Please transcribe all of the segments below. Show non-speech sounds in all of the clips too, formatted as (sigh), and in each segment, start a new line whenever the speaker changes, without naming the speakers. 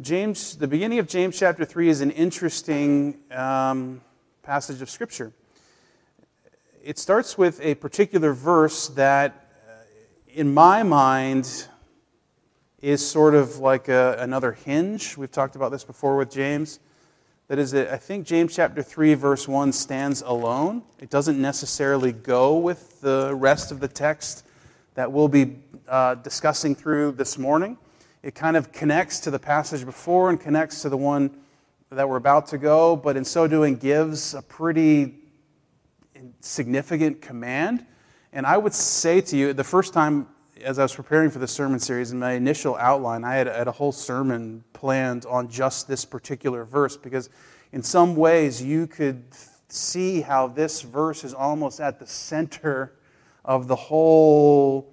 James, the beginning of James chapter 3 is an interesting um, passage of Scripture. It starts with a particular verse that, uh, in my mind, is sort of like a, another hinge. We've talked about this before with James. That is, I think James chapter 3, verse 1 stands alone. It doesn't necessarily go with the rest of the text that we'll be uh, discussing through this morning. It kind of connects to the passage before and connects to the one that we're about to go, but in so doing, gives a pretty significant command. And I would say to you, the first time as I was preparing for the sermon series, in my initial outline, I had, had a whole sermon planned on just this particular verse because, in some ways, you could see how this verse is almost at the center of the whole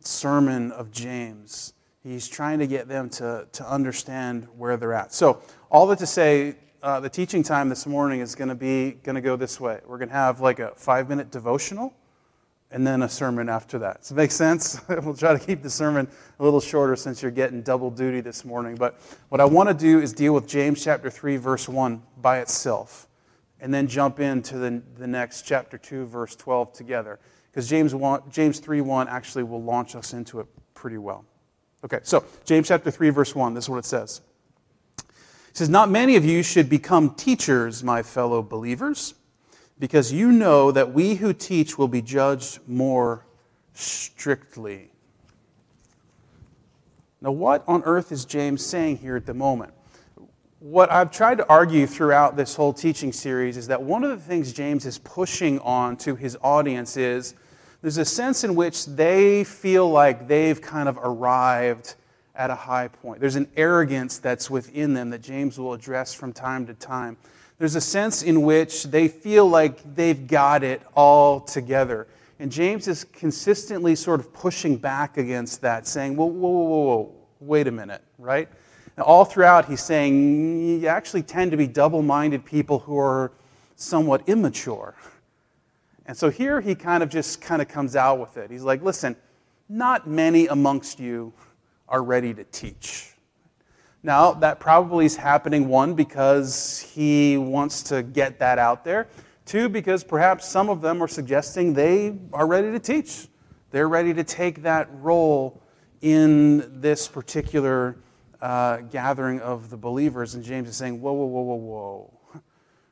sermon of James. He's trying to get them to, to understand where they're at. So, all that to say, uh, the teaching time this morning is going to be going to go this way. We're going to have like a five minute devotional and then a sermon after that. Does it make sense? (laughs) we'll try to keep the sermon a little shorter since you're getting double duty this morning. But what I want to do is deal with James chapter 3, verse 1 by itself, and then jump into the, the next chapter 2, verse 12 together. Because James, 1, James 3 1 actually will launch us into it pretty well. Okay, so James chapter 3, verse 1, this is what it says. It says, Not many of you should become teachers, my fellow believers because you know that we who teach will be judged more strictly. Now, what on earth is James saying here at the moment? What I've tried to argue throughout this whole teaching series is that one of the things James is pushing on to his audience is there's a sense in which they feel like they've kind of arrived at a high point. There's an arrogance that's within them that James will address from time to time. There's a sense in which they feel like they've got it all together. And James is consistently sort of pushing back against that, saying, whoa, whoa, whoa, whoa, wait a minute, right? All throughout, he's saying you actually tend to be double minded people who are somewhat immature. (laughs) And so here he kind of just kind of comes out with it. He's like, listen, not many amongst you are ready to teach. Now, that probably is happening, one, because he wants to get that out there. Two, because perhaps some of them are suggesting they are ready to teach. They're ready to take that role in this particular uh, gathering of the believers. And James is saying, whoa, whoa, whoa, whoa, whoa.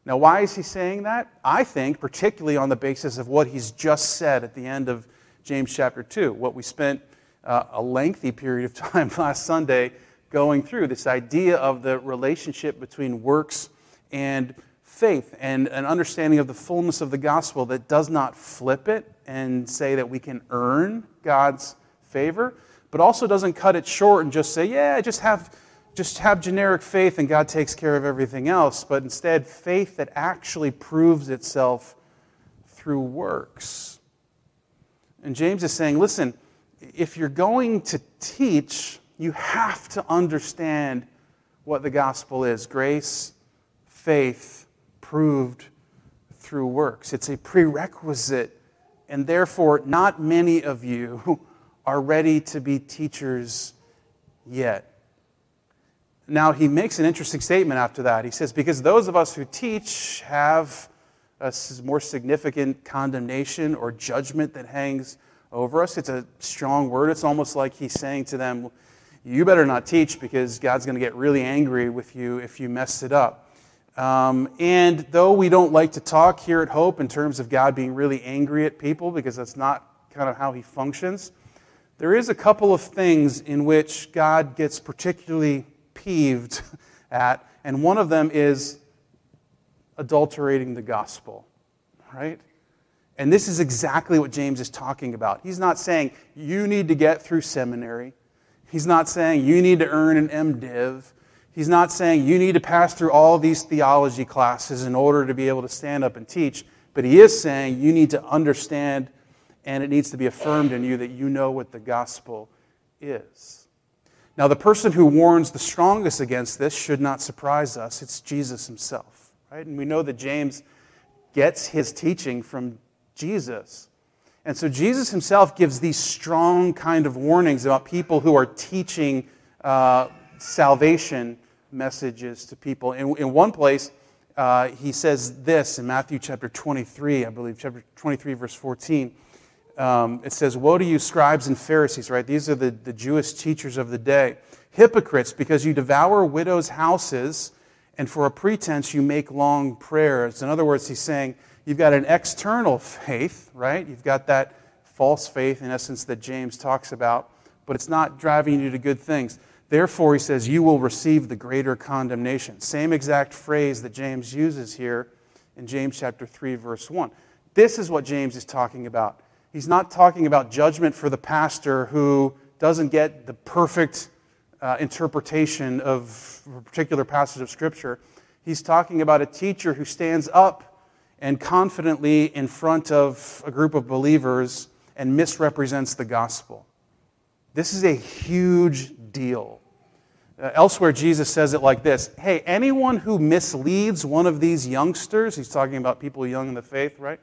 Now, why is he saying that? I think, particularly on the basis of what he's just said at the end of James chapter 2, what we spent uh, a lengthy period of (laughs) time last Sunday going through this idea of the relationship between works and faith and an understanding of the fullness of the gospel that does not flip it and say that we can earn God's favor, but also doesn't cut it short and just say, yeah, just have, just have generic faith and God takes care of everything else, but instead, faith that actually proves itself through works. And James is saying, listen, if you're going to teach, you have to understand what the gospel is grace, faith, proved through works. It's a prerequisite, and therefore, not many of you (laughs) are ready to be teachers yet. Now, he makes an interesting statement after that. He says, Because those of us who teach have a more significant condemnation or judgment that hangs over us. It's a strong word. It's almost like he's saying to them, you better not teach because God's going to get really angry with you if you mess it up. Um, and though we don't like to talk here at Hope in terms of God being really angry at people because that's not kind of how he functions, there is a couple of things in which God gets particularly peeved (laughs) at, and one of them is adulterating the gospel, right? And this is exactly what James is talking about. He's not saying you need to get through seminary. He's not saying you need to earn an MDiv. He's not saying you need to pass through all these theology classes in order to be able to stand up and teach. But he is saying you need to understand and it needs to be affirmed in you that you know what the gospel is. Now, the person who warns the strongest against this should not surprise us. It's Jesus himself, right? And we know that James gets his teaching from Jesus. And so Jesus himself gives these strong kind of warnings about people who are teaching uh, salvation messages to people. In, in one place, uh, he says this in Matthew chapter 23, I believe, chapter 23, verse 14. Um, it says, Woe to you, scribes and Pharisees, right? These are the, the Jewish teachers of the day. Hypocrites, because you devour widows' houses, and for a pretense you make long prayers. In other words, he's saying, You've got an external faith, right? You've got that false faith, in essence, that James talks about, but it's not driving you to good things. Therefore, he says, you will receive the greater condemnation. Same exact phrase that James uses here in James chapter 3, verse 1. This is what James is talking about. He's not talking about judgment for the pastor who doesn't get the perfect uh, interpretation of a particular passage of Scripture. He's talking about a teacher who stands up and confidently in front of a group of believers and misrepresents the gospel. This is a huge deal. Uh, elsewhere, Jesus says it like this Hey, anyone who misleads one of these youngsters, he's talking about people young in the faith, right?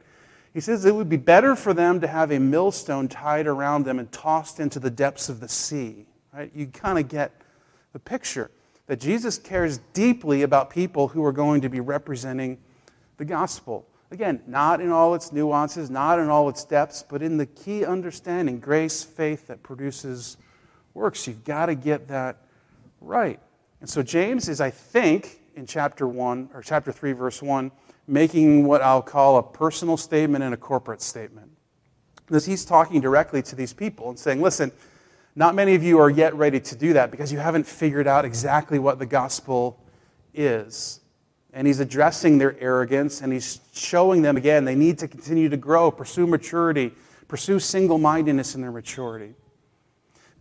He says it would be better for them to have a millstone tied around them and tossed into the depths of the sea, right? You kind of get the picture that Jesus cares deeply about people who are going to be representing the gospel. Again, not in all its nuances, not in all its depths, but in the key understanding grace, faith that produces works. You've got to get that right. And so James is, I think, in chapter 1 or chapter 3, verse 1, making what I'll call a personal statement and a corporate statement. Because he's talking directly to these people and saying, listen, not many of you are yet ready to do that because you haven't figured out exactly what the gospel is. And he's addressing their arrogance and he's showing them again they need to continue to grow, pursue maturity, pursue single mindedness in their maturity.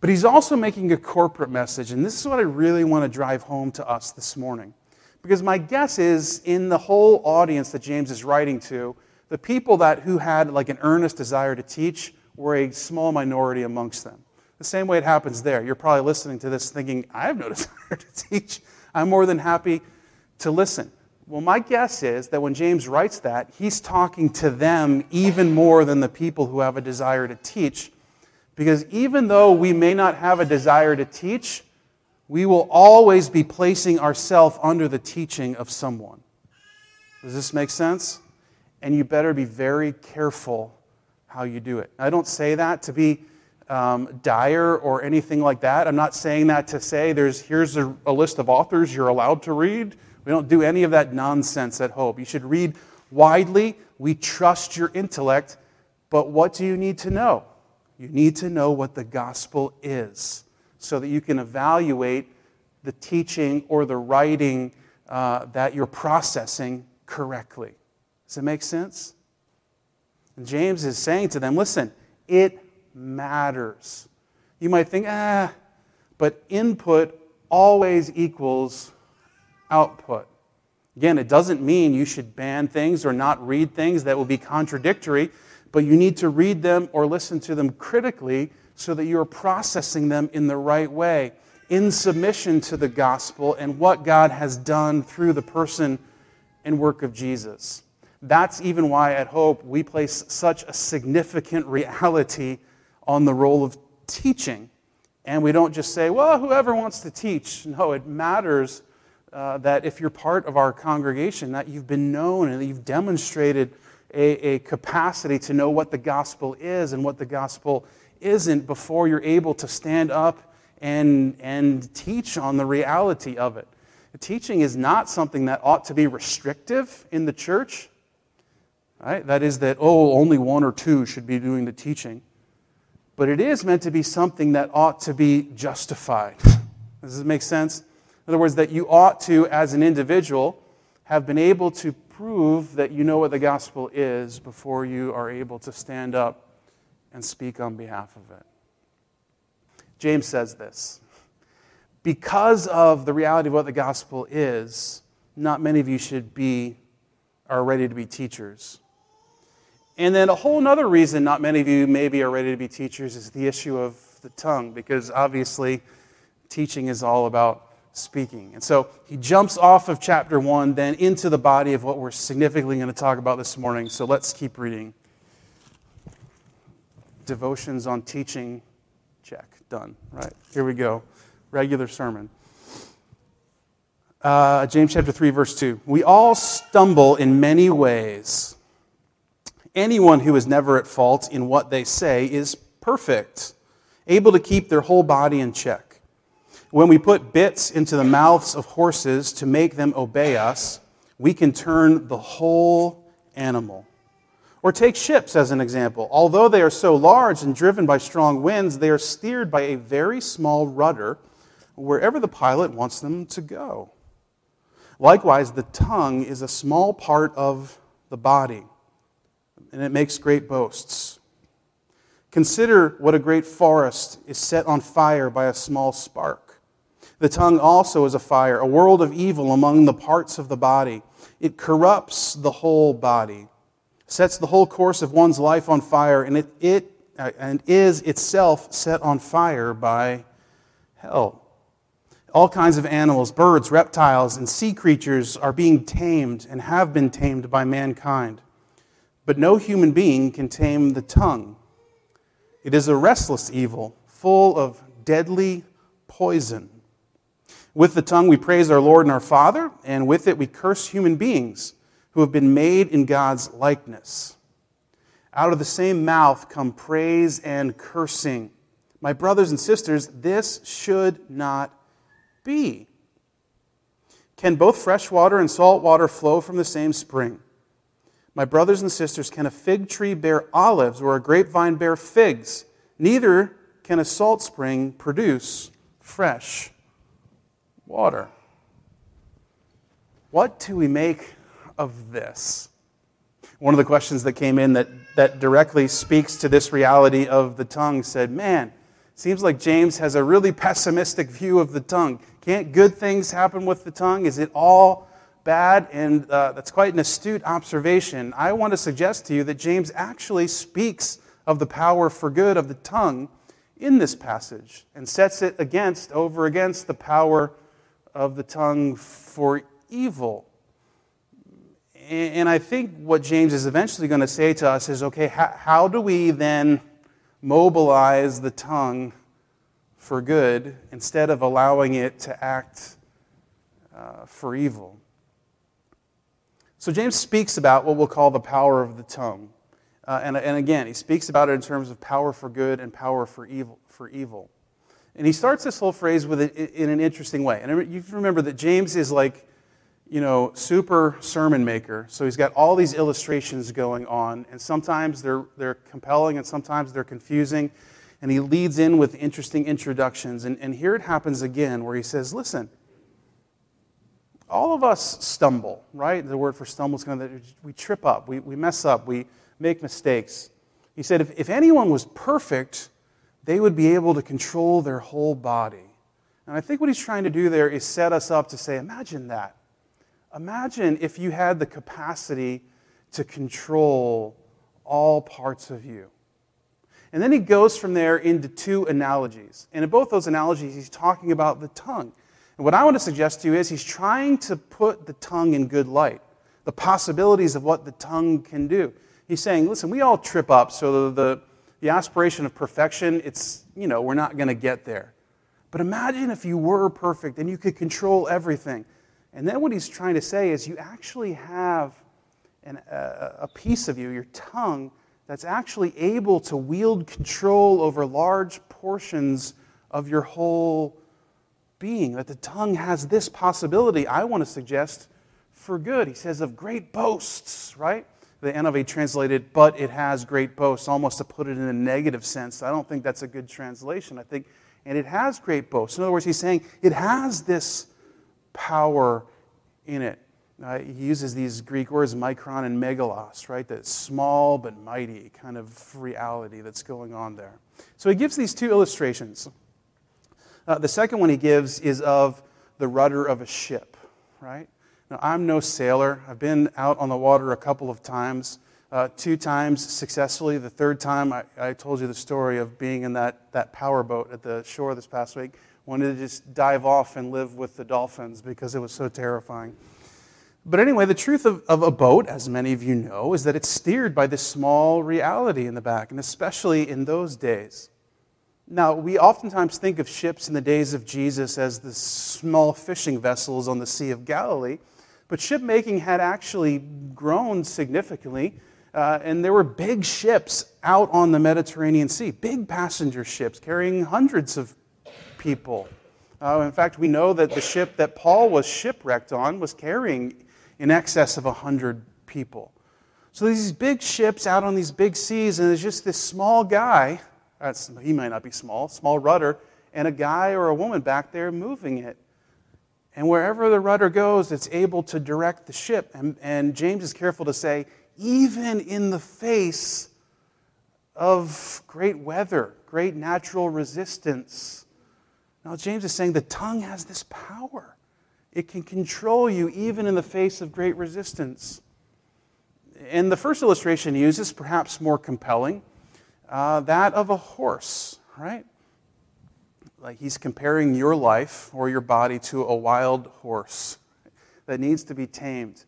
But he's also making a corporate message, and this is what I really want to drive home to us this morning. Because my guess is in the whole audience that James is writing to, the people that who had like an earnest desire to teach were a small minority amongst them. The same way it happens there. You're probably listening to this thinking, I have no (laughs) desire to teach. I'm more than happy to listen. Well, my guess is that when James writes that, he's talking to them even more than the people who have a desire to teach. Because even though we may not have a desire to teach, we will always be placing ourselves under the teaching of someone. Does this make sense? And you better be very careful how you do it. I don't say that to be um, dire or anything like that. I'm not saying that to say there's here's a, a list of authors you're allowed to read we don't do any of that nonsense at Hope. You should read widely. We trust your intellect. But what do you need to know? You need to know what the gospel is so that you can evaluate the teaching or the writing uh, that you're processing correctly. Does it make sense? And James is saying to them listen, it matters. You might think, ah, but input always equals output. Again, it doesn't mean you should ban things or not read things that will be contradictory, but you need to read them or listen to them critically so that you're processing them in the right way, in submission to the gospel and what God has done through the person and work of Jesus. That's even why at Hope we place such a significant reality on the role of teaching. And we don't just say, well, whoever wants to teach. No, it matters uh, that if you're part of our congregation, that you've been known and you've demonstrated a, a capacity to know what the gospel is and what the gospel isn't before you're able to stand up and, and teach on the reality of it. Teaching is not something that ought to be restrictive in the church. Right? That is, that, oh, only one or two should be doing the teaching. But it is meant to be something that ought to be justified. (laughs) Does this make sense? In other words, that you ought to, as an individual, have been able to prove that you know what the gospel is before you are able to stand up and speak on behalf of it. James says this because of the reality of what the gospel is, not many of you should be are ready to be teachers. And then a whole other reason not many of you maybe are ready to be teachers is the issue of the tongue, because obviously teaching is all about speaking. And so he jumps off of chapter 1 then into the body of what we're significantly going to talk about this morning. So let's keep reading. Devotions on teaching, check, done. Right, here we go. Regular sermon. Uh, James chapter 3, verse 2. We all stumble in many ways. Anyone who is never at fault in what they say is perfect, able to keep their whole body in check. When we put bits into the mouths of horses to make them obey us, we can turn the whole animal. Or take ships as an example. Although they are so large and driven by strong winds, they are steered by a very small rudder wherever the pilot wants them to go. Likewise, the tongue is a small part of the body, and it makes great boasts. Consider what a great forest is set on fire by a small spark. The tongue also is a fire, a world of evil among the parts of the body. It corrupts the whole body sets the whole course of one's life on fire, and it, it uh, and is itself set on fire by hell. All kinds of animals, birds, reptiles, and sea creatures are being tamed and have been tamed by mankind. But no human being can tame the tongue. It is a restless evil, full of deadly poison. With the tongue we praise our Lord and our Father, and with it we curse human beings who have been made in God's likeness. Out of the same mouth come praise and cursing. My brothers and sisters, this should not be. Can both fresh water and salt water flow from the same spring? My brothers and sisters, can a fig tree bear olives or a grapevine bear figs? Neither can a salt spring produce fresh water. What do we make of this? One of the questions that came in that, that directly speaks to this reality of the tongue said, Man, seems like James has a really pessimistic view of the tongue. Can't good things happen with the tongue? Is it all bad? And uh, that's quite an astute observation. I want to suggest to you that James actually speaks of the power for good of the tongue in this passage and sets it against, over against the power of the tongue for evil. And I think what James is eventually going to say to us is okay, how, how do we then mobilize the tongue for good instead of allowing it to act uh, for evil? So, James speaks about what we'll call the power of the tongue. Uh, and, and again, he speaks about it in terms of power for good and power for evil. For evil. And he starts this whole phrase with it in an interesting way. And you remember that James is like you know, super sermon maker. So he's got all these illustrations going on, and sometimes they're, they're compelling and sometimes they're confusing. And he leads in with interesting introductions. And, and here it happens again where he says, Listen, all of us stumble, right? The word for stumble is kind of we trip up, we, we mess up, we make mistakes. He said, if, if anyone was perfect, they would be able to control their whole body. And I think what he's trying to do there is set us up to say, imagine that. Imagine if you had the capacity to control all parts of you. And then he goes from there into two analogies. And in both those analogies, he's talking about the tongue. And what I want to suggest to you is he's trying to put the tongue in good light, the possibilities of what the tongue can do. He's saying, listen, we all trip up, so the, the, the aspiration of perfection, it's, you know, we're not going to get there. But imagine if you were perfect and you could control everything. And then what he's trying to say is you actually have an, a, a piece of you, your tongue, that's actually able to wield control over large portions of your whole being. That the tongue has this possibility, I want to suggest, for good. He says, of great boasts, right? The NIV translated, but it has great boasts, almost to put it in a negative sense. I don't think that's a good translation. I think, and it has great boasts. In other words, he's saying it has this power in it. Uh, he uses these Greek words, micron and megalos, right? That small but mighty kind of reality that's going on there. So he gives these two illustrations. Uh, the second one he gives is of the rudder of a ship, right? Now, I'm no sailor. I've been out on the water a couple of times, uh, two times successfully. The third time, I, I told you the story of being in that, that power boat at the shore this past week wanted to just dive off and live with the dolphins because it was so terrifying. But anyway, the truth of, of a boat, as many of you know, is that it's steered by this small reality in the back, and especially in those days. Now, we oftentimes think of ships in the days of Jesus as the small fishing vessels on the Sea of Galilee, but shipmaking had actually grown significantly, uh, and there were big ships out on the Mediterranean Sea, big passenger ships carrying hundreds of people. Uh, in fact, we know that the ship that Paul was shipwrecked on was carrying in excess of 100 people. So these big ships out on these big seas, and there's just this small guy, he might not be small, small rudder, and a guy or a woman back there moving it. And wherever the rudder goes, it's able to direct the ship. And, and James is careful to say, even in the face of great weather, great natural resistance, now, James is saying the tongue has this power. It can control you even in the face of great resistance. And the first illustration he uses, perhaps more compelling, uh, that of a horse, right? Like he's comparing your life or your body to a wild horse that needs to be tamed.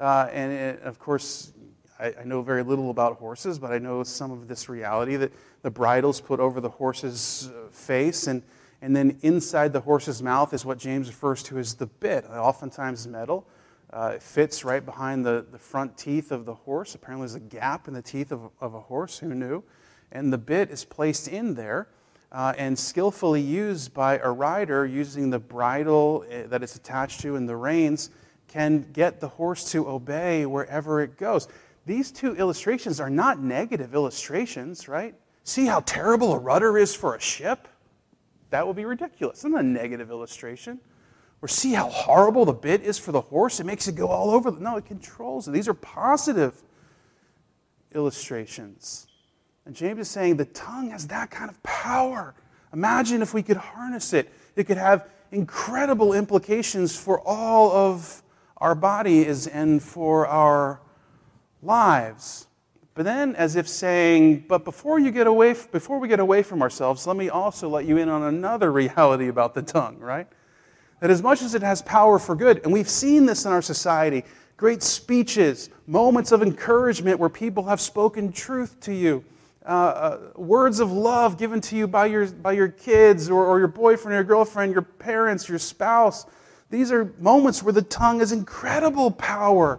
Uh, and it, of course, I, I, know very little about horses, but I know some of this reality that the bridle's put over the horse's uh, face, and and then inside the horse's mouth is what James refers to as the bit, oftentimes metal. Uh, it fits right behind the, the front teeth of the horse. Apparently, there's a gap in the teeth of, of a horse. Who knew? And the bit is placed in there uh, and skillfully used by a rider using the bridle eh, that it's attached to and the reins can get the horse to obey wherever it goes. These two illustrations are not negative illustrations, right? See how terrible a rudder is for a ship? That would be ridiculous. Isn't a negative illustration. Or see how horrible the bit is for the horse? It makes it go all over. No, it controls it. These are positive illustrations. And James is saying the tongue has that kind of power. Imagine if we could harness it, it could have incredible implications for all of our bodies and for our lives. But then, as if saying, but before, you get away, before we get away from ourselves, let me also let you in on another reality about the tongue, right? That as much as it has power for good, and we've seen this in our society, great speeches, moments of encouragement where people have spoken truth to you, uh, uh, words of love given to you by your, by your kids or, or your boyfriend or your girlfriend, your parents, your spouse. These are moments where the tongue has incredible power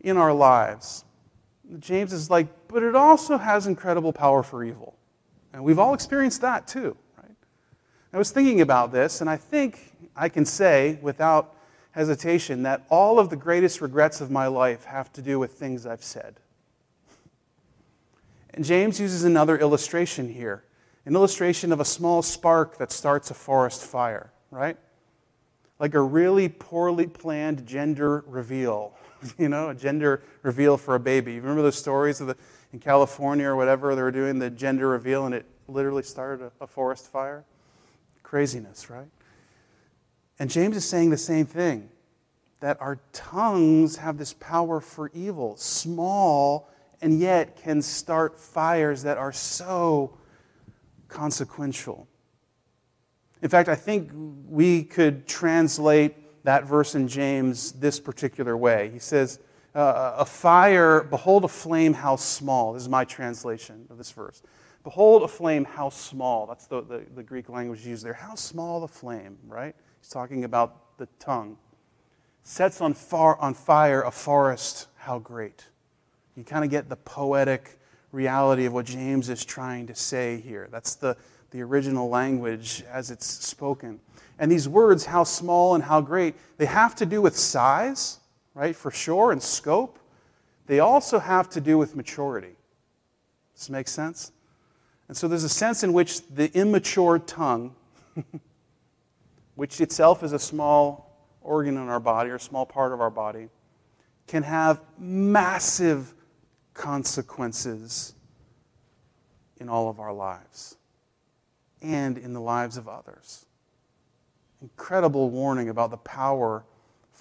in our lives. James is like, but it also has incredible power for evil. And we've all experienced that too, right? I was thinking about this, and I think I can say without hesitation that all of the greatest regrets of my life have to do with things I've said. And James uses another illustration here an illustration of a small spark that starts a forest fire, right? Like a really poorly planned gender reveal (laughs) you know, a gender reveal for a baby. You remember those stories of the, in California or whatever, they were doing the gender reveal and it literally started a, a forest fire? Craziness, right? And James is saying the same thing that our tongues have this power for evil, small, and yet can start fires that are so consequential. In fact, I think we could translate that verse in James this particular way. He says, uh, A fire, behold a flame, how small. This is my translation of this verse. Behold a flame, how small. That's the, the, the Greek language used there. How small the flame, right? He's talking about the tongue. Sets on, far, on fire a forest, how great. You kind of get the poetic reality of what James is trying to say here. That's the, the original language as it's spoken. And these words, how small and how great, they have to do with size, right, for sure, and scope. They also have to do with maturity. Does this make sense? And so there's a sense in which the immature tongue, (laughs) which itself is a small organ in our body or a small part of our body, can have massive consequences in all of our lives and in the lives of others incredible warning about the power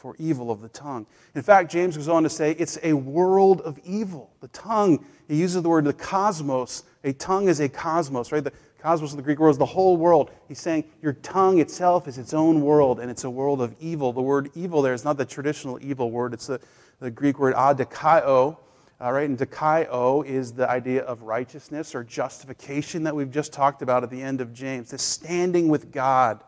for evil of the tongue. In fact, James goes on to say it's a world of evil. The tongue, he uses the word the cosmos. A tongue is a cosmos, right? The cosmos of the Greek word is the whole world. He's saying your tongue itself is its own world, and it's a world of evil. The word evil there is not the traditional evil word, it's the, the Greek word adikaio, All uh, right, and dikaio is the idea of righteousness or justification that we've just talked about at the end of James, this standing with God.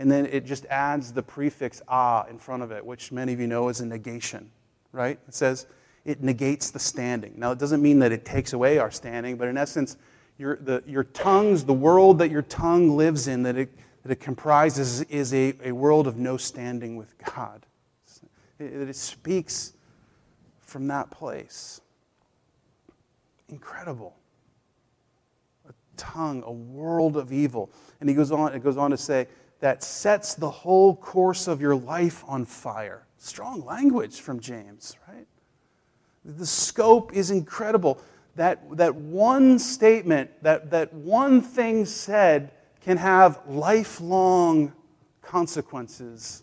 And then it just adds the prefix ah in front of it, which many of you know is a negation, right? It says it negates the standing. Now, it doesn't mean that it takes away our standing, but in essence, your, the, your tongues, the world that your tongue lives in, that it, that it comprises, is a, a world of no standing with God. It, it speaks from that place. Incredible. A tongue, a world of evil. And he goes on, it goes on to say, that sets the whole course of your life on fire. Strong language from James, right? The scope is incredible. That, that one statement, that, that one thing said, can have lifelong consequences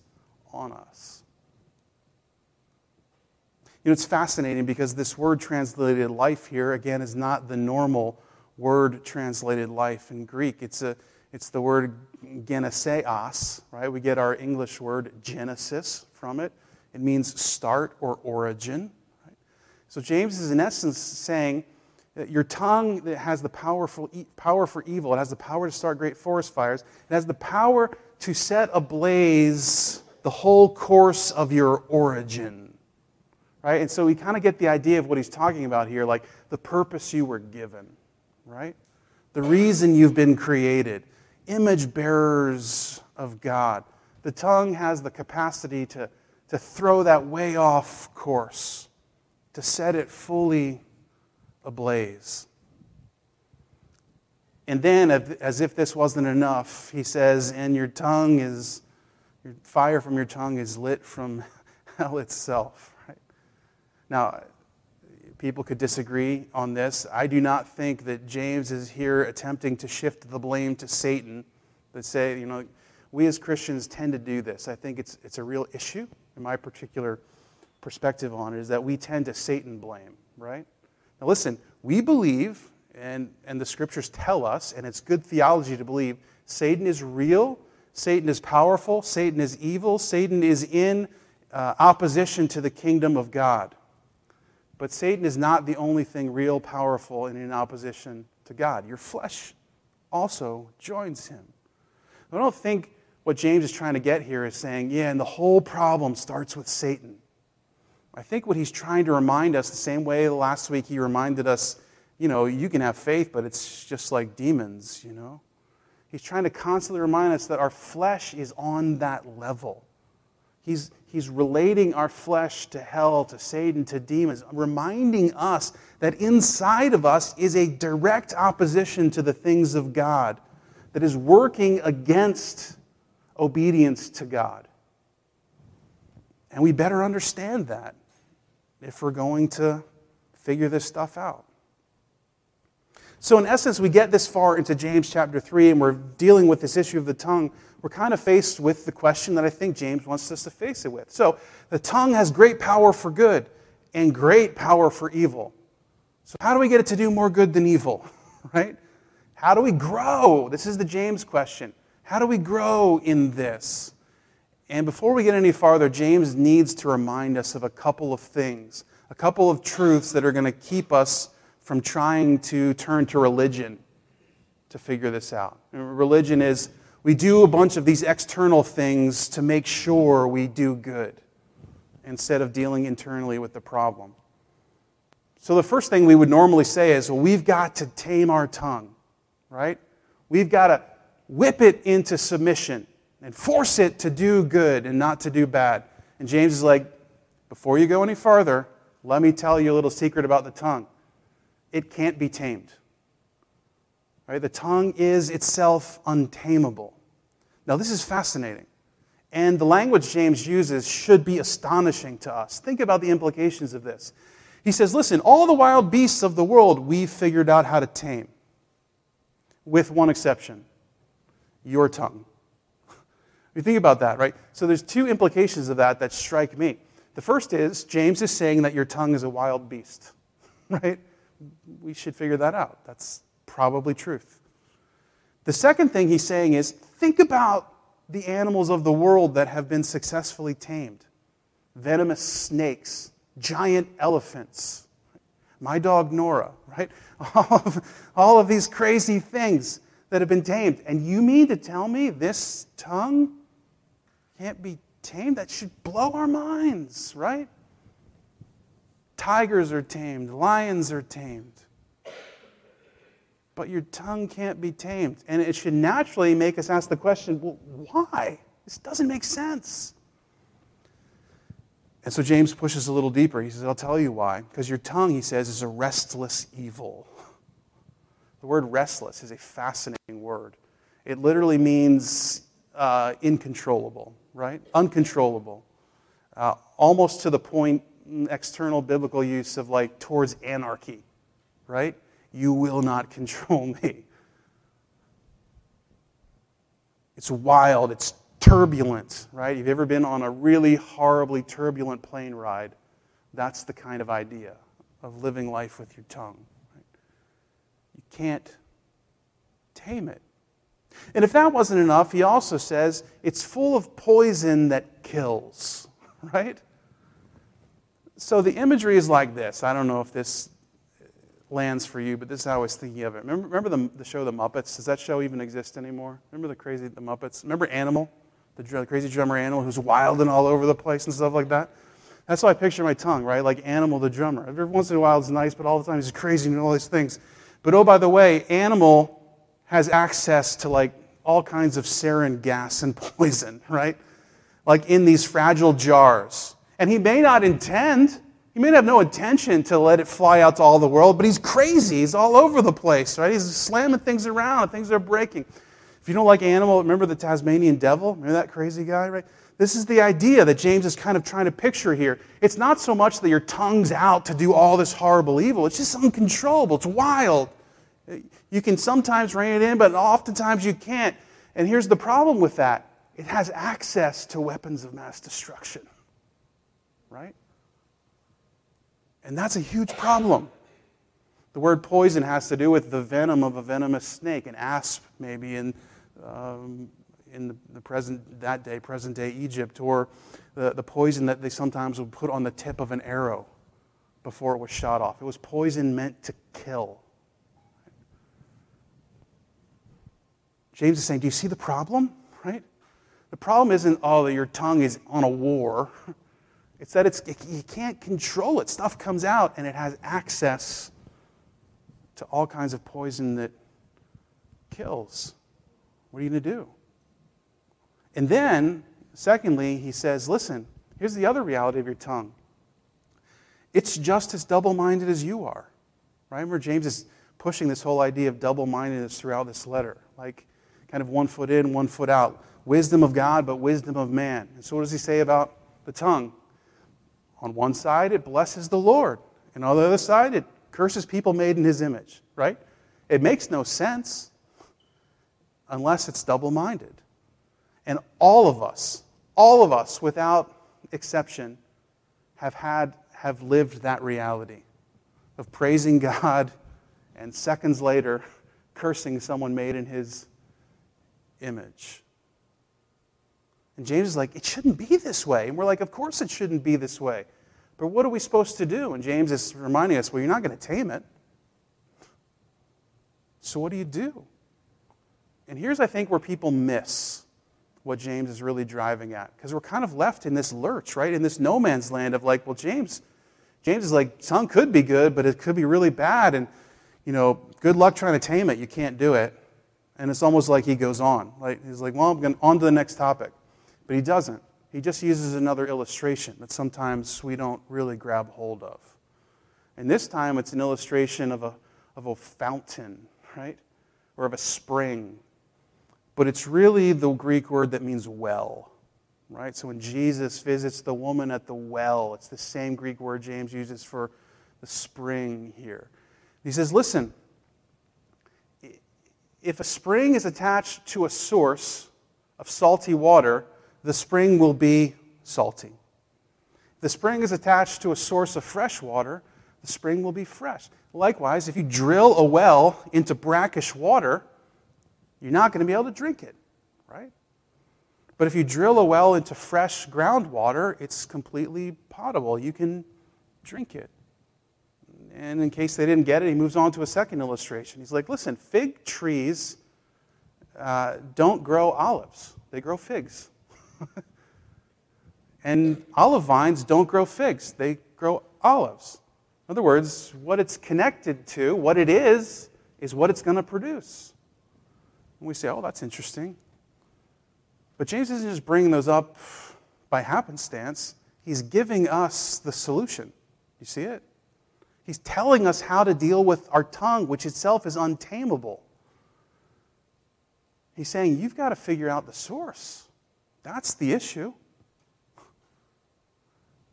on us. You know, it's fascinating because this word translated life here, again, is not the normal word translated life in Greek. It's, a, it's the word geneseos, right? We get our English word Genesis from it. It means start or origin. Right? So James is in essence saying that your tongue that has the power for, power for evil, it has the power to start great forest fires, it has the power to set ablaze the whole course of your origin right? And so we kind of get the idea of what he's talking about here, like the purpose you were given, right? The reason you've been created, image bearers of God. The tongue has the capacity to, to throw that way off course, to set it fully ablaze. And then, as if this wasn't enough, he says, and your tongue is, your fire from your tongue is lit from (laughs) hell itself. Right? Now, people could disagree on this. I do not think that James is here attempting to shift the blame to Satan. That say, you know, we as Christians tend to do this. I think it's, it's a real issue, in my particular perspective on it, is that we tend to Satan blame, right? Now, listen, we believe, and, and the scriptures tell us, and it's good theology to believe, Satan is real, Satan is powerful, Satan is evil, Satan is in uh, opposition to the kingdom of God. But Satan is not the only thing real, powerful, and in opposition to God. Your flesh also joins him. I don't think what James is trying to get here is saying, yeah, and the whole problem starts with Satan. I think what he's trying to remind us, the same way last week he reminded us, you know, you can have faith, but it's just like demons, you know. He's trying to constantly remind us that our flesh is on that level. He's, he's relating our flesh to hell, to Satan, to demons, reminding us that inside of us is a direct opposition to the things of God that is working against obedience to God. And we better understand that if we're going to figure this stuff out. So, in essence, we get this far into James chapter 3, and we're dealing with this issue of the tongue we're kind of faced with the question that I think James wants us to face it with. So, the tongue has great power for good and great power for evil. So, how do we get it to do more good than evil? (laughs) Right? How do we grow? This is the James question. How do we grow in this? And before we get any farther, James needs to remind us of a couple of things, a couple of truths that are going to keep us from trying to turn to religion to figure this out. Religion is we do a bunch of these external things to make sure we do good instead of dealing internally with the problem. So, the first thing we would normally say is, well, we've got to tame our tongue, right? We've got to whip it into submission and force it to do good and not to do bad. And James is like, before you go any farther, let me tell you a little secret about the tongue. It can't be tamed. Right? The tongue is itself untamable. Now, this is fascinating. And the language James uses should be astonishing to us. Think about the implications of this. He says, Listen, all the wild beasts of the world we've figured out how to tame, with one exception your tongue. (laughs) you think about that, right? So there's two implications of that that strike me. The first is James is saying that your tongue is a wild beast, (laughs) right? We should figure that out. That's probably truth. The second thing he's saying is think about the animals of the world that have been successfully tamed venomous snakes, giant elephants, my dog Nora, right? (laughs) All of, all of these crazy things that have been tamed. And you mean to tell me this tongue can't be tamed? That should blow our minds, right? Tigers are tamed, lions are tamed. But your tongue can't be tamed. And it should naturally make us ask the question well, why? This doesn't make sense. And so James pushes a little deeper. He says, I'll tell you why. Because your tongue, he says, is a restless evil. The word restless is a fascinating word. It literally means uh, incontrollable, right? Uncontrollable. Uh, almost to the point, mm, external biblical use of like towards anarchy, right? You will not (laughs) control me. It's wild, it's turbulent, right? You've ever been on a really horribly turbulent plane ride? That's the kind of idea of living life with your tongue. Right? You can't tame it. And if that wasn't enough, he also says it's full of poison that kills, (laughs) right? So the imagery is like this. I don't know if this lands for you, but this is how I was thinking of it. Remember, remember the, the show The Muppets? Does that show even exist anymore? Remember the crazy The Muppets? Remember Animal? The crazy drummer Animal who's wild and all over the place and stuff like that? That's how I picture my tongue, right? Like Animal the drummer. Every once in a while it's nice, but all the time he's crazy and all these things. But oh, by the way, Animal has access to like all kinds of sarin gas and (laughs) poison, right? Like in these fragile jars. And he may not intend, he may have no intention to let it fly out to all the world, but he's crazy. He's all over the place, right? He's slamming things around, things are breaking. If you don't like animal, remember the Tasmanian devil? Remember that crazy guy, right? This is the idea that James is kind of trying to picture here. It's not so much that your tongue's out to do all this horrible evil, it's just uncontrollable, it's wild. You can sometimes rein it in, but oftentimes you can't. And here's the problem with that it has access to weapons of mass destruction. Right? And that's a huge problem. The word poison has to do with the venom of a venomous snake, an asp, maybe, in, um, in the, present, that day, present day Egypt, or the, the poison that they sometimes would put on the tip of an arrow before it was shot off. It was poison meant to kill. James is saying, Do you see the problem? Right? The problem isn't, oh, that your tongue is on a war. (laughs) It's that it's, you can't control it. Stuff comes out and it has access to all kinds of poison that kills. What are you going to do? And then, secondly, he says, listen, here's the other reality of your tongue it's just as double minded as you are. Right? Remember, James is pushing this whole idea of double mindedness throughout this letter. Like, kind of one foot in, one foot out. Wisdom of God, but wisdom of man. And so, what does he say about the tongue? On one side, it blesses the Lord, and on the other side, it curses people made in his image, right? It makes no sense unless it's double minded. And all of us, all of us without exception, have had, have lived that reality of praising God and seconds later (laughs) cursing someone made in his image. And James is like, it shouldn't be this way. And we're like, of course it shouldn't be this way. But what are we supposed to do? And James is reminding us, well, you're not going to tame it. So what do you do? And here's, I think, where people miss what James is really driving at. Because we're kind of left in this lurch, right? In this no man's land of like, well, James, James is like, tongue could be good, but it could be really bad. And, you know, good luck trying to tame it. You can't do it. And it's almost like he goes on. Like he's like, well, I'm going on to the next topic. But he doesn't. He just uses another illustration that sometimes we don't really grab hold of. And this time it's an illustration of a, of a fountain, right? Or of a spring. But it's really the Greek word that means well, right? So when Jesus visits the woman at the well, it's the same Greek word James uses for the spring here. He says, listen, if a spring is attached to a source of salty water, the spring will be salty. The spring is attached to a source of fresh water, the spring will be fresh. Likewise, if you drill a well into brackish water, you're not going to be able to drink it, right? But if you drill a well into fresh groundwater, it's completely potable. You can drink it. And in case they didn't get it, he moves on to a second illustration. He's like, listen, fig trees uh, don't grow olives, they grow figs. (laughs) and olive vines don't grow figs, they grow olives. In other words, what it's connected to, what it is, is what it's going to produce. And we say, oh, that's interesting. But James isn't just bringing those up by happenstance, he's giving us the solution. You see it? He's telling us how to deal with our tongue, which itself is untamable. He's saying, you've got to figure out the source. That's the issue.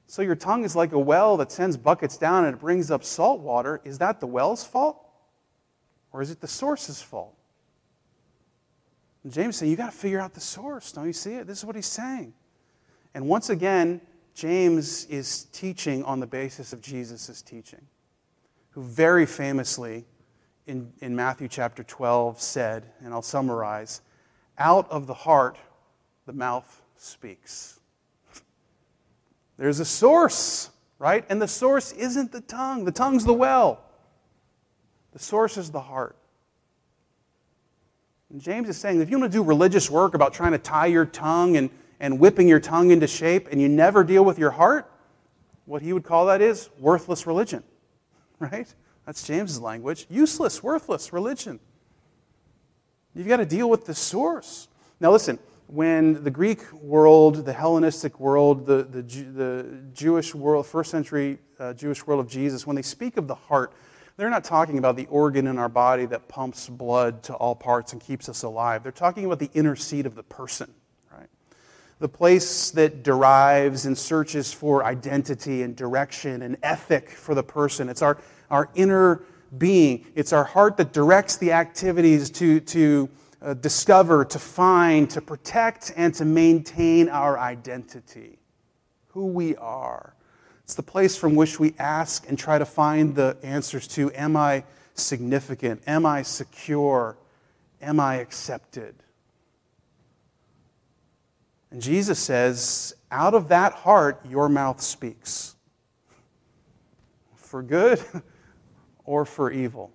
So your tongue is like a well that sends buckets down and it brings up salt water. Is that the well's fault? Or is it the source's fault? And James saying, you got to figure out the source. Don't you see it? This is what he's saying. And once again, James is teaching on the basis of Jesus' teaching, who very famously in, in Matthew chapter 12 said, and I'll summarize, out of the heart the mouth speaks. There's a source, right? And the source isn't the tongue, the tongue's the well. The source is the heart. And James is saying if you want to do religious work about trying to tie your tongue and, and whipping your tongue into shape and you never deal with your heart, what he would call that is worthless religion, (laughs) right? That's James's language. Useless, worthless religion. You've got to deal with the source. Now, listen, when the Greek world, the Hellenistic world, the, the, the Jewish world, first century uh, Jewish world of Jesus, when they speak of the heart, they're not talking about the organ in our body that pumps blood to all parts and keeps us alive. They're talking about the inner seat of the person, right? The place that derives and searches for identity and direction and ethic for the person. It's our, our inner being, it's our heart that directs the activities to. to uh, discover, to find, to protect, and to maintain our identity, who we are. It's the place from which we ask and try to find the answers to Am I significant? Am I secure? Am I accepted? And Jesus says, Out of that heart, your mouth speaks. For good (laughs) or for evil.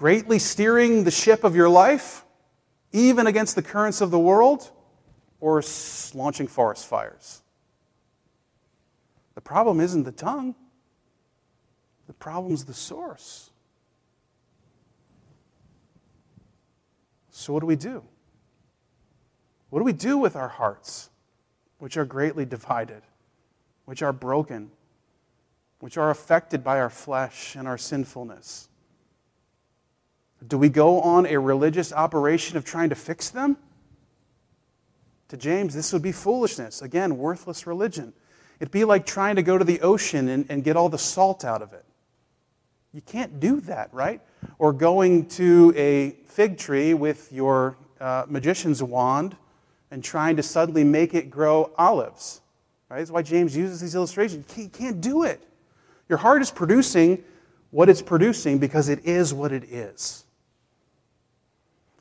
Greatly steering the ship of your life, even against the currents of the world, or launching forest fires. The problem isn't the tongue, the problem's the source. So, what do we do? What do we do with our hearts, which are greatly divided, which are broken, which are affected by our flesh and our sinfulness? Do we go on a religious operation of trying to fix them? To James, this would be foolishness. Again, worthless religion. It'd be like trying to go to the ocean and, and get all the salt out of it. You can't do that, right? Or going to a fig tree with your uh, magician's wand and trying to suddenly make it grow olives. Right? That's why James uses these illustrations. You can't, you can't do it. Your heart is producing what it's producing because it is what it is.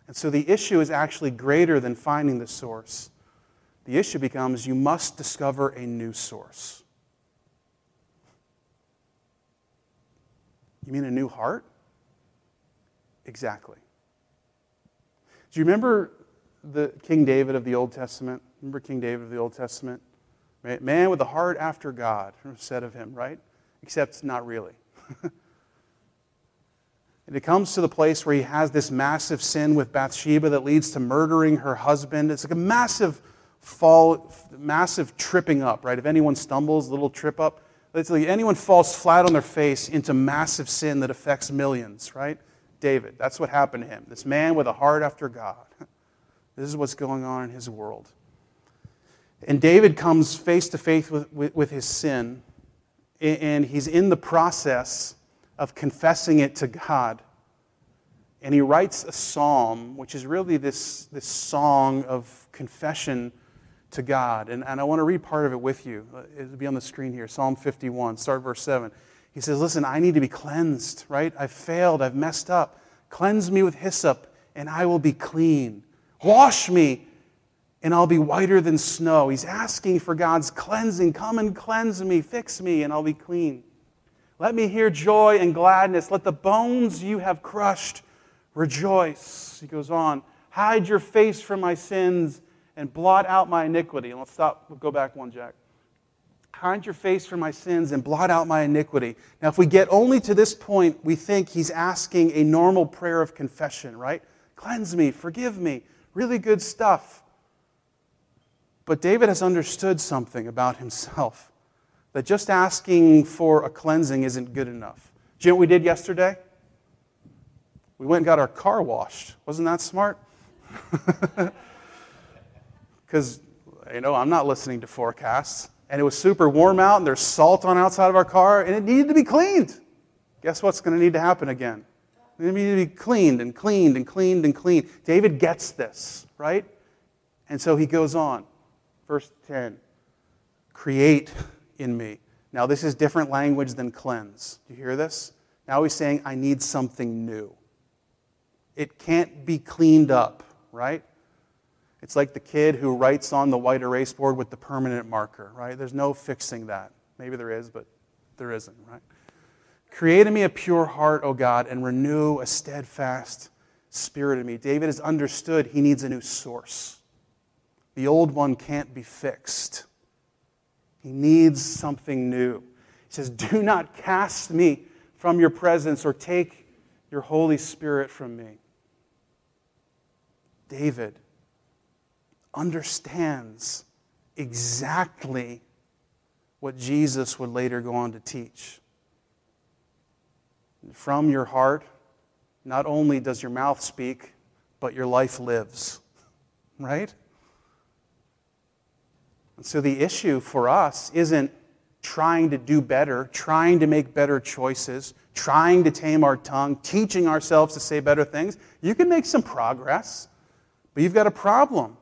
And so the issue is actually greater than finding the source. The issue becomes you must discover a new source. You mean a new heart? Exactly. Do you remember the King David of the Old Testament? Remember King David of the Old Testament? Man with a heart after God, (laughs) said of him, right? Except not really. (laughs) And it comes to the place where he has this massive sin with Bathsheba that leads to murdering her husband. It's like a massive fall, massive tripping up, right? If anyone stumbles, little trip up. It's like anyone falls flat on their face into massive sin that affects millions, right? David, that's what happened to him. This man with a heart after God. (laughs) This is what's going on in his world. And David comes face to face with, with, with his sin, and he's in the process of confessing it to God. And he writes a psalm, which is really this, this song of confession to God. And, and I want to read part of it with you. Uh, it'll be on the screen here Psalm 51, start verse 7. He says, Listen, I need to be cleansed, right? I've failed, I've messed up. Cleanse me with hyssop, and I will be clean. Wash me, and I'll be whiter than snow. He's asking for God's cleansing. Come and cleanse me, fix me, and I'll be clean. Let me hear joy and gladness. Let the bones you have crushed rejoice. He goes on, hide your face from my sins and blot out my iniquity. And let's stop, we'll go back one, Jack. Hide your face from my sins and blot out my iniquity. Now, if we get only to this point, we think he's asking a normal prayer of confession, right? Cleanse me, forgive me, really good stuff. But David has understood something about himself that just asking for a cleansing isn't good enough. Do you know what we did yesterday? We went and got our car washed. Wasn't that smart? (laughs) Because, you know, I'm not listening to forecasts. And it was super warm out, and there's salt on outside of our car, and it needed to be cleaned. Guess what's going to need to happen again? It needed to be cleaned and cleaned and cleaned and cleaned. David gets this, right? And so he goes on. Verse 10 Create in me. Now, this is different language than cleanse. Do you hear this? Now he's saying, I need something new. It can't be cleaned up, right? It's like the kid who writes on the white erase board with the permanent marker, right? There's no fixing that. Maybe there is, but there isn't, right? Create in me a pure heart, O God, and renew a steadfast spirit in me. David has understood he needs a new source. The old one can't be fixed. He needs something new. He says, Do not cast me from your presence or take your Holy Spirit from me. David understands exactly what Jesus would later go on to teach. From your heart, not only does your mouth speak, but your life lives. (laughs) Right? And so the issue for us isn't trying to do better, trying to make better choices, trying to tame our tongue, teaching ourselves to say better things. You can make some progress, but you've got a problem.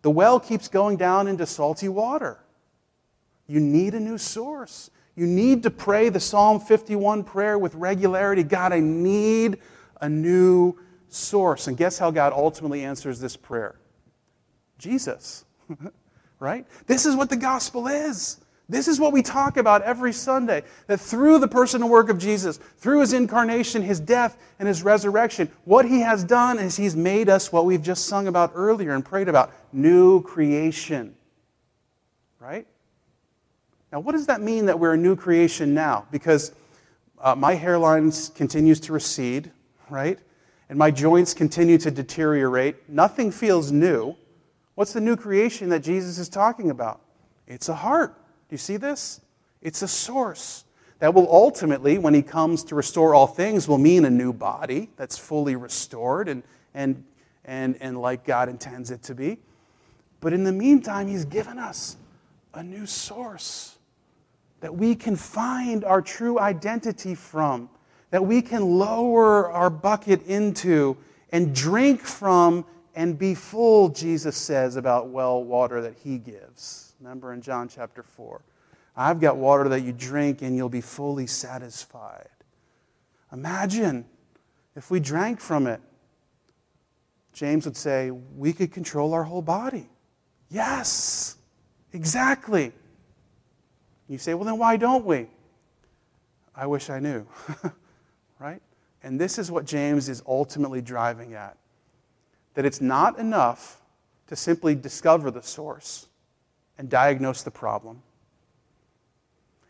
The well keeps going down into salty water. You need a new source. You need to pray the Psalm 51 prayer with regularity God, I need a new source. And guess how God ultimately answers this prayer? Jesus. (laughs) right? This is what the gospel is. This is what we talk about every Sunday that through the personal work of Jesus, through his incarnation, his death, and his resurrection, what he has done is he's made us what we've just sung about earlier and prayed about new creation. Right? Now, what does that mean that we're a new creation now? Because uh, my hairline continues to recede, right? And my joints continue to deteriorate. Nothing feels new. What's the new creation that Jesus is talking about? It's a heart. Do you see this? It's a source that will ultimately, when he comes to restore all things, will mean a new body that's fully restored and, and, and, and like God intends it to be. But in the meantime, he's given us a new source that we can find our true identity from, that we can lower our bucket into and drink from and be full, Jesus says about well water that he gives. Remember in John chapter 4. I've got water that you drink and you'll be fully satisfied. Imagine if we drank from it. James would say, we could control our whole body. Yes, exactly. You say, well, then why don't we? I wish I knew. (laughs) right? And this is what James is ultimately driving at that it's not enough to simply discover the source and diagnose the problem.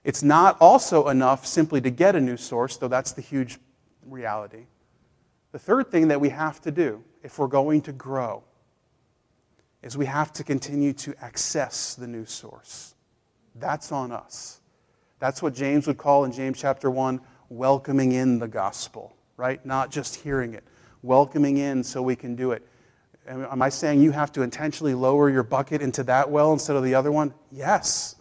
It's not also enough simply to get a new source, though that's the huge reality. The third thing that we have to do if we're going to grow is we have to continue to access the new source. That's on us. That's what James would call in James chapter 1 welcoming in the gospel, right? Not just hearing it, welcoming in so we can do it. Am I saying you have to intentionally lower your bucket into that well instead of the other one? Yes.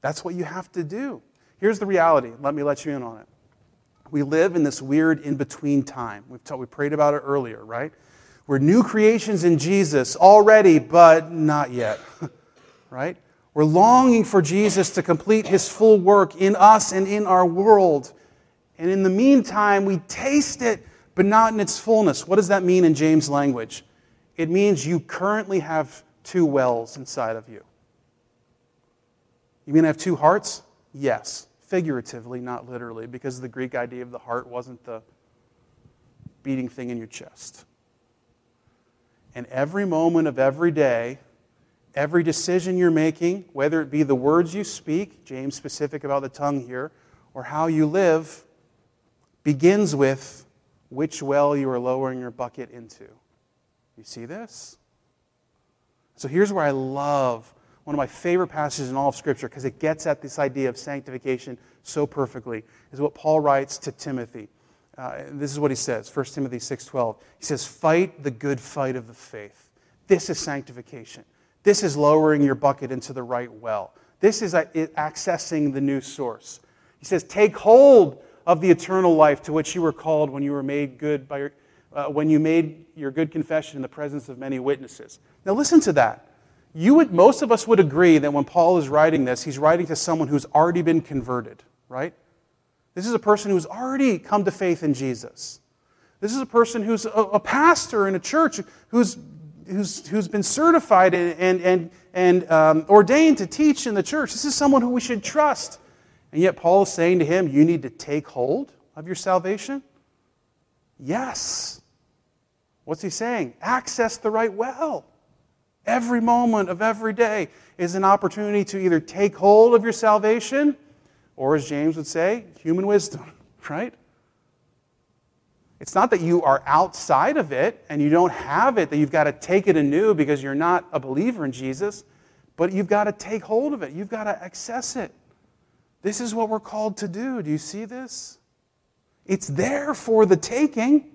That's what you have to do. Here's the reality. Let me let you in on it. We live in this weird in between time. We've we prayed about it earlier, right? We're new creations in Jesus already, but not yet, (laughs) right? We're longing for Jesus to complete his full work in us and in our world. And in the meantime, we taste it but not in its fullness. What does that mean in James' language? It means you currently have two wells inside of you. You mean I have two hearts? Yes. figuratively, not literally, because the Greek idea of the heart wasn't the beating thing in your chest. And every moment of every day, every decision you're making, whether it be the words you speak, James specific about the tongue here, or how you live, begins with which well you are lowering your bucket into. You see this? So here's where I love one of my favorite passages in all of Scripture because it gets at this idea of sanctification so perfectly, is what Paul writes to Timothy. Uh, this is what he says 1 timothy 6.12 he says fight the good fight of the faith this is sanctification this is lowering your bucket into the right well this is accessing the new source he says take hold of the eternal life to which you were called when you were made good by your, uh, when you made your good confession in the presence of many witnesses now listen to that you would, most of us would agree that when Paul is writing this, he's writing to someone who's already been converted, right? This is a person who's already come to faith in Jesus. This is a person who's a, a pastor in a church who's, who's, who's been certified and, and, and, and um, ordained to teach in the church. This is someone who we should trust. And yet, Paul is saying to him, You need to take hold of your salvation? Yes. What's he saying? Access the right well. Every moment of every day is an opportunity to either take hold of your salvation or, as James would say, human wisdom, (laughs) right? It's not that you are outside of it and you don't have it, that you've got to take it anew because you're not a believer in Jesus, but you've got to take hold of it. You've got to access it. This is what we're called to do. Do you see this? It's there for the taking,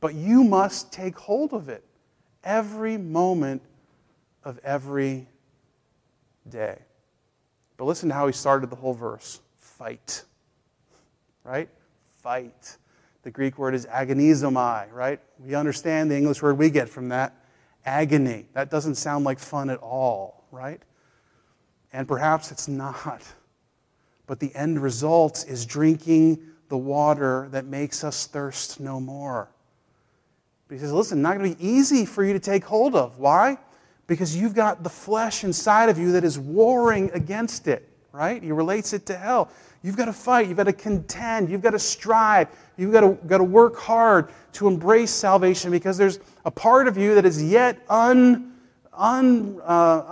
but you must take hold of it every moment of every day. But listen to how he started the whole verse fight. Right? Fight. The Greek word is agonizomai, right? We understand the English word we get from that agony. That doesn't sound like fun at all, right? And perhaps it's not. But the end result is drinking the water that makes us thirst no more. But he says, listen, not going to be easy for you to take hold of. Why? Because you've got the flesh inside of you that is warring against it, right? He relates it to hell. You've got to fight. You've got to contend. You've got to strive. You've got to, got to work hard to embrace salvation because there's a part of you that is yet un, un, uh,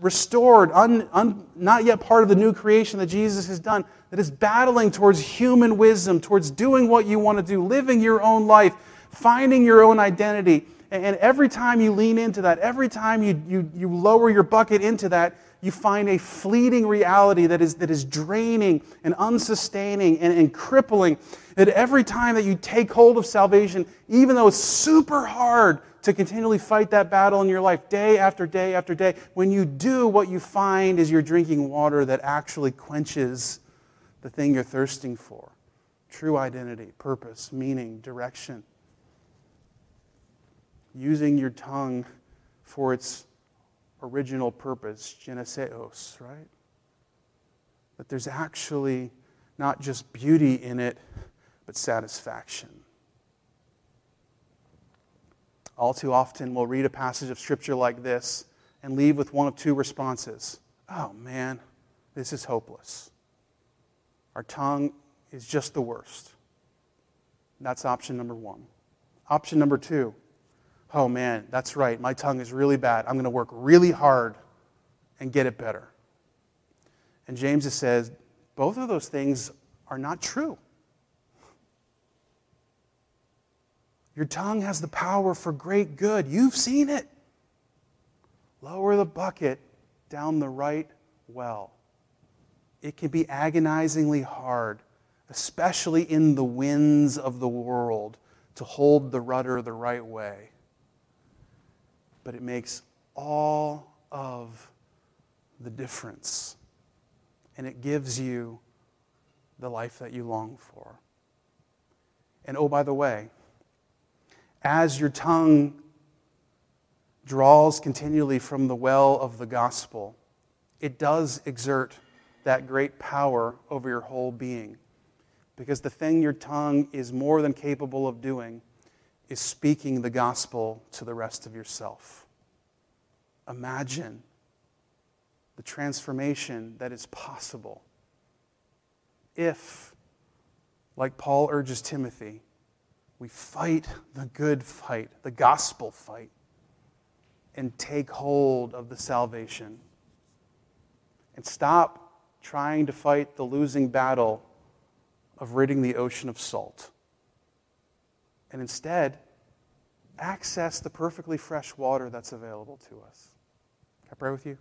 unrestored, un, un, not yet part of the new creation that Jesus has done, that is battling towards human wisdom, towards doing what you want to do, living your own life finding your own identity. And every time you lean into that, every time you, you, you lower your bucket into that, you find a fleeting reality that is, that is draining and unsustaining and, and crippling. That every time that you take hold of salvation, even though it's super hard to continually fight that battle in your life day after day after day, when you do, what you find is you're drinking water that actually quenches the thing you're thirsting for true identity, purpose, meaning, direction using your tongue for its original purpose, geneseos, right? That there's actually not just beauty in it, but satisfaction. All too often, we'll read a passage of Scripture like this and leave with one of two responses Oh, man, this is hopeless. Our tongue is just the worst. That's option number one. Option number two oh man, that's right, my tongue is really bad. I'm going to work really hard and get it better. And James says, both of those things are not true. Your tongue has the power for great good. You've seen it. Lower the bucket down the right well. It can be agonizingly hard, especially in the winds of the world, to hold the rudder the right way but it makes all of the difference. And it gives you the life that you long for. And oh, by the way, as your tongue draws continually from the well of the gospel, it does exert that great power over your whole being. Because the thing your tongue is more than capable of doing is speaking the gospel to the rest of yourself. Imagine the transformation that is possible if, like Paul urges Timothy, we fight the good fight, the gospel fight, and take hold of the salvation. And stop trying to fight the losing battle of ridding the ocean of salt. And instead, access the perfectly fresh water that's available to us. Can I pray with you?